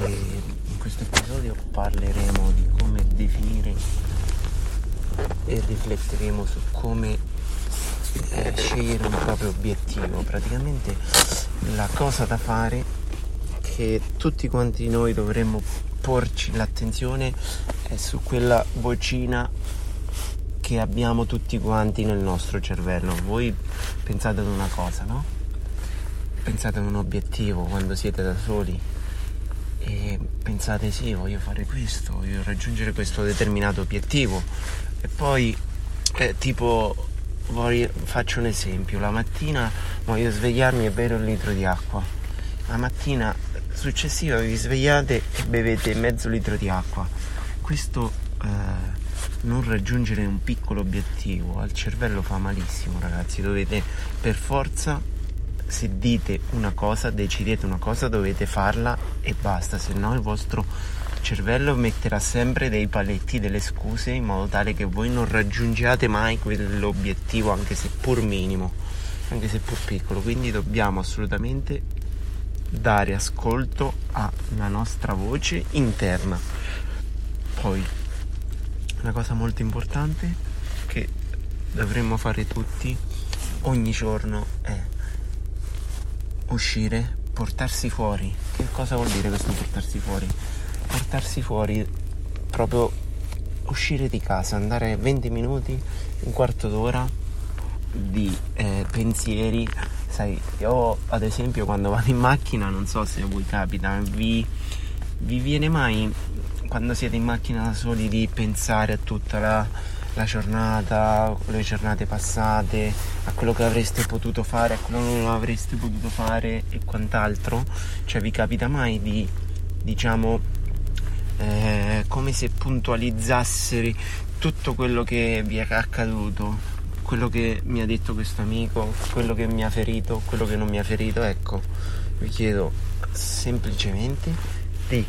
E in questo episodio parleremo di come definire e rifletteremo su come eh, scegliere un proprio obiettivo. Praticamente la cosa da fare che tutti quanti noi dovremmo porci l'attenzione è su quella vocina che abbiamo tutti quanti nel nostro cervello. Voi pensate ad una cosa, no? Pensate ad un obiettivo quando siete da soli e pensate sì, voglio fare questo, voglio raggiungere questo determinato obiettivo. E poi eh, tipo voglio, faccio un esempio, la mattina voglio svegliarmi e bere un litro di acqua, la mattina successiva vi svegliate e bevete mezzo litro di acqua, questo eh, non raggiungere un piccolo obiettivo al cervello fa malissimo ragazzi, dovete per forza se dite una cosa, decidete una cosa, dovete farla e basta, se no il vostro cervello metterà sempre dei paletti, delle scuse in modo tale che voi non raggiungiate mai quell'obiettivo anche se pur minimo, anche se pur piccolo. Quindi dobbiamo assolutamente dare ascolto alla nostra voce interna. Poi una cosa molto importante che dovremmo fare tutti ogni giorno è uscire, portarsi fuori. Che cosa vuol dire questo portarsi fuori? Portarsi fuori proprio uscire di casa, andare 20 minuti, un quarto d'ora di eh, pensieri. Sai, io ad esempio quando vado in macchina, non so se a voi capita, vi, vi viene mai quando siete in macchina da soli di pensare a tutta la la giornata, le giornate passate, a quello che avreste potuto fare, a quello che non avreste potuto fare e quant'altro. Cioè vi capita mai di, diciamo, eh, come se puntualizzassero tutto quello che vi è accaduto, quello che mi ha detto questo amico, quello che mi ha ferito, quello che non mi ha ferito, ecco, vi chiedo semplicemente di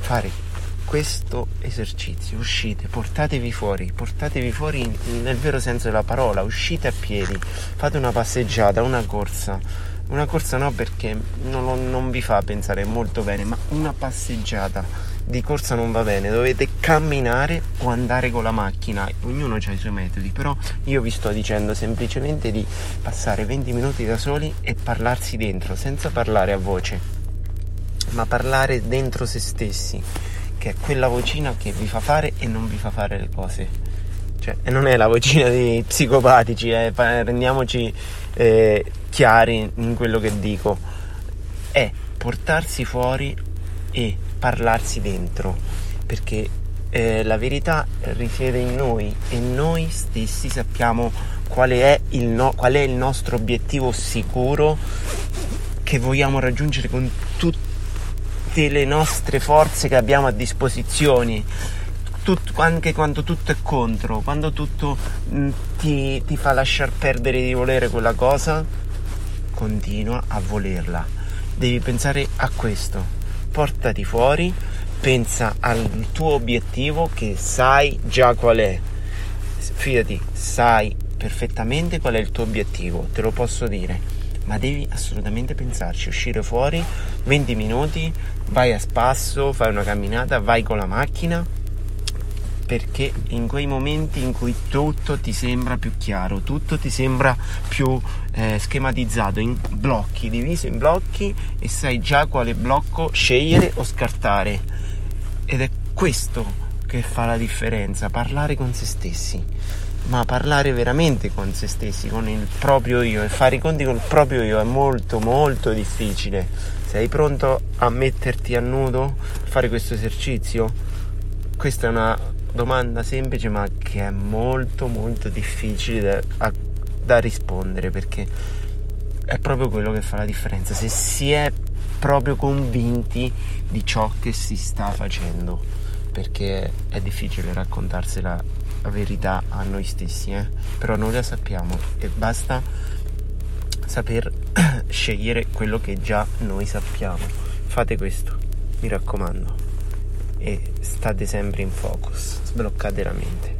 fare questo esercizio, uscite, portatevi fuori, portatevi fuori nel vero senso della parola, uscite a piedi, fate una passeggiata, una corsa, una corsa no perché non, non vi fa pensare molto bene, ma una passeggiata di corsa non va bene, dovete camminare o andare con la macchina, ognuno ha i suoi metodi, però io vi sto dicendo semplicemente di passare 20 minuti da soli e parlarsi dentro, senza parlare a voce, ma parlare dentro se stessi che è quella vocina che vi fa fare e non vi fa fare le cose. Cioè, non è la vocina dei psicopatici, eh, rendiamoci eh, chiari in quello che dico. È portarsi fuori e parlarsi dentro, perché eh, la verità risiede in noi e noi stessi sappiamo qual è, no, qual è il nostro obiettivo sicuro che vogliamo raggiungere con tutti tutte le nostre forze che abbiamo a disposizione, Tut, anche quando tutto è contro, quando tutto mh, mm, ti, ti fa lasciar perdere di volere quella cosa, continua a volerla. Devi pensare a questo, portati fuori, pensa al tuo obiettivo che sai già qual è. Fidati, sai perfettamente qual è il tuo obiettivo, te lo posso dire ma devi assolutamente pensarci, uscire fuori 20 minuti, vai a spasso, fai una camminata, vai con la macchina perché in quei momenti in cui tutto ti sembra più chiaro, tutto ti sembra più eh, schematizzato in blocchi, diviso in blocchi e sai già quale blocco scegliere o scartare. Ed è questo che fa la differenza, parlare con se stessi, ma parlare veramente con se stessi, con il proprio io e fare i conti con il proprio io è molto molto difficile. Sei pronto a metterti a nudo, a fare questo esercizio? Questa è una domanda semplice ma che è molto molto difficile da, a, da rispondere perché è proprio quello che fa la differenza se si è proprio convinti di ciò che si sta facendo perché è difficile raccontarsi la, la verità a noi stessi eh? però noi la sappiamo e basta saper scegliere quello che già noi sappiamo fate questo mi raccomando e state sempre in focus, sbloccate la mente.